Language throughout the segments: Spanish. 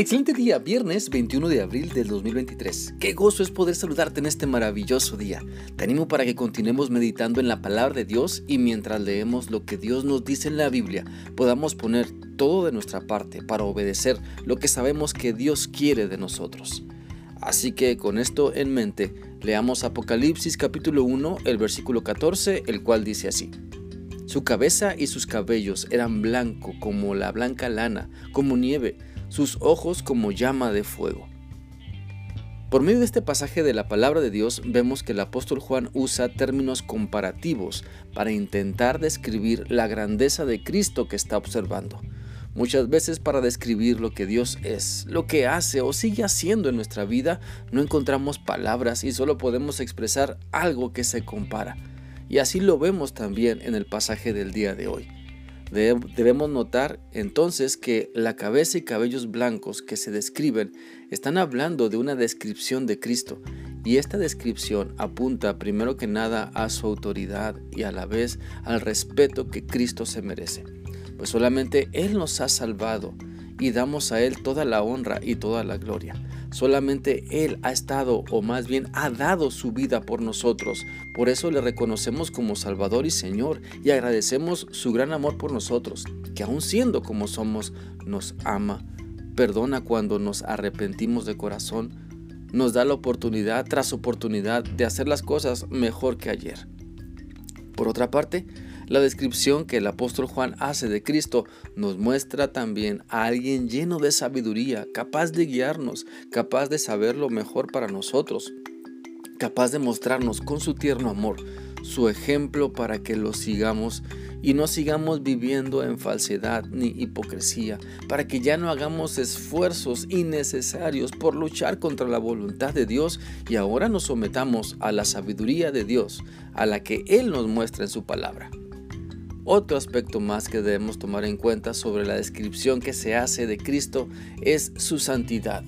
Excelente día, viernes 21 de abril del 2023. Qué gozo es poder saludarte en este maravilloso día. Te animo para que continuemos meditando en la palabra de Dios y mientras leemos lo que Dios nos dice en la Biblia, podamos poner todo de nuestra parte para obedecer lo que sabemos que Dios quiere de nosotros. Así que con esto en mente, leamos Apocalipsis capítulo 1, el versículo 14, el cual dice así. Su cabeza y sus cabellos eran blanco como la blanca lana, como nieve sus ojos como llama de fuego. Por medio de este pasaje de la palabra de Dios vemos que el apóstol Juan usa términos comparativos para intentar describir la grandeza de Cristo que está observando. Muchas veces para describir lo que Dios es, lo que hace o sigue haciendo en nuestra vida, no encontramos palabras y solo podemos expresar algo que se compara. Y así lo vemos también en el pasaje del día de hoy. Debemos notar entonces que la cabeza y cabellos blancos que se describen están hablando de una descripción de Cristo y esta descripción apunta primero que nada a su autoridad y a la vez al respeto que Cristo se merece, pues solamente Él nos ha salvado y damos a Él toda la honra y toda la gloria. Solamente Él ha estado, o más bien ha dado su vida por nosotros. Por eso le reconocemos como Salvador y Señor y agradecemos su gran amor por nosotros, que aun siendo como somos, nos ama, perdona cuando nos arrepentimos de corazón, nos da la oportunidad tras oportunidad de hacer las cosas mejor que ayer. Por otra parte, la descripción que el apóstol Juan hace de Cristo nos muestra también a alguien lleno de sabiduría, capaz de guiarnos, capaz de saber lo mejor para nosotros, capaz de mostrarnos con su tierno amor su ejemplo para que lo sigamos y no sigamos viviendo en falsedad ni hipocresía, para que ya no hagamos esfuerzos innecesarios por luchar contra la voluntad de Dios y ahora nos sometamos a la sabiduría de Dios, a la que Él nos muestra en su palabra. Otro aspecto más que debemos tomar en cuenta sobre la descripción que se hace de Cristo es su santidad,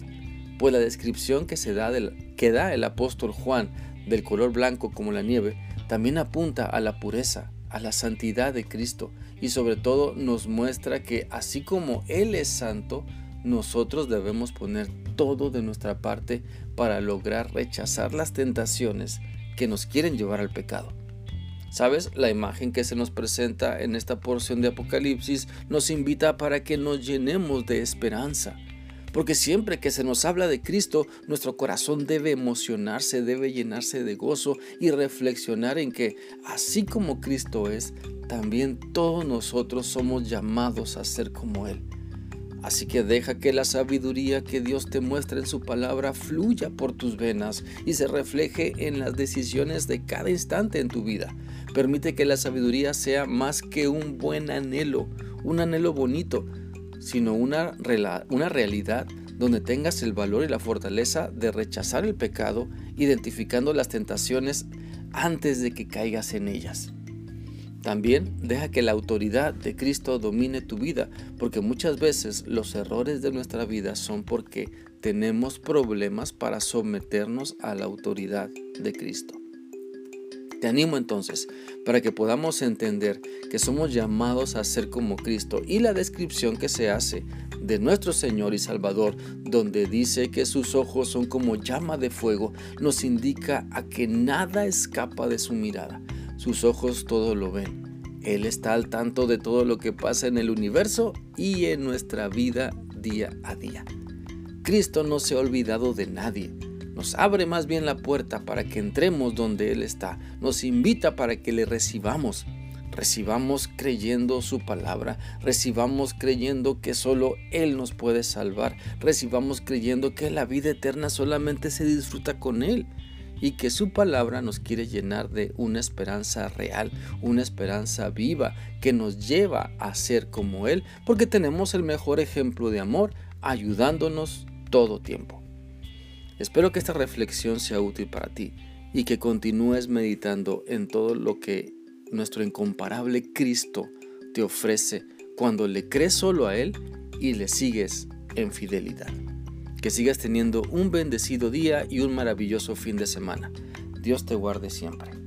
pues la descripción que, se da que da el apóstol Juan del color blanco como la nieve también apunta a la pureza, a la santidad de Cristo y sobre todo nos muestra que así como Él es santo, nosotros debemos poner todo de nuestra parte para lograr rechazar las tentaciones que nos quieren llevar al pecado. ¿Sabes? La imagen que se nos presenta en esta porción de Apocalipsis nos invita para que nos llenemos de esperanza. Porque siempre que se nos habla de Cristo, nuestro corazón debe emocionarse, debe llenarse de gozo y reflexionar en que, así como Cristo es, también todos nosotros somos llamados a ser como Él. Así que deja que la sabiduría que Dios te muestra en su palabra fluya por tus venas y se refleje en las decisiones de cada instante en tu vida. Permite que la sabiduría sea más que un buen anhelo, un anhelo bonito, sino una, una realidad donde tengas el valor y la fortaleza de rechazar el pecado, identificando las tentaciones antes de que caigas en ellas. También deja que la autoridad de Cristo domine tu vida, porque muchas veces los errores de nuestra vida son porque tenemos problemas para someternos a la autoridad de Cristo. Te animo entonces para que podamos entender que somos llamados a ser como Cristo y la descripción que se hace de nuestro Señor y Salvador, donde dice que sus ojos son como llama de fuego, nos indica a que nada escapa de su mirada. Sus ojos todo lo ven. Él está al tanto de todo lo que pasa en el universo y en nuestra vida día a día. Cristo no se ha olvidado de nadie. Nos abre más bien la puerta para que entremos donde Él está. Nos invita para que le recibamos. Recibamos creyendo su palabra, recibamos creyendo que solo Él nos puede salvar, recibamos creyendo que la vida eterna solamente se disfruta con Él y que su palabra nos quiere llenar de una esperanza real, una esperanza viva que nos lleva a ser como Él, porque tenemos el mejor ejemplo de amor ayudándonos todo tiempo. Espero que esta reflexión sea útil para ti y que continúes meditando en todo lo que nuestro incomparable Cristo te ofrece cuando le crees solo a Él y le sigues en fidelidad. Que sigas teniendo un bendecido día y un maravilloso fin de semana. Dios te guarde siempre.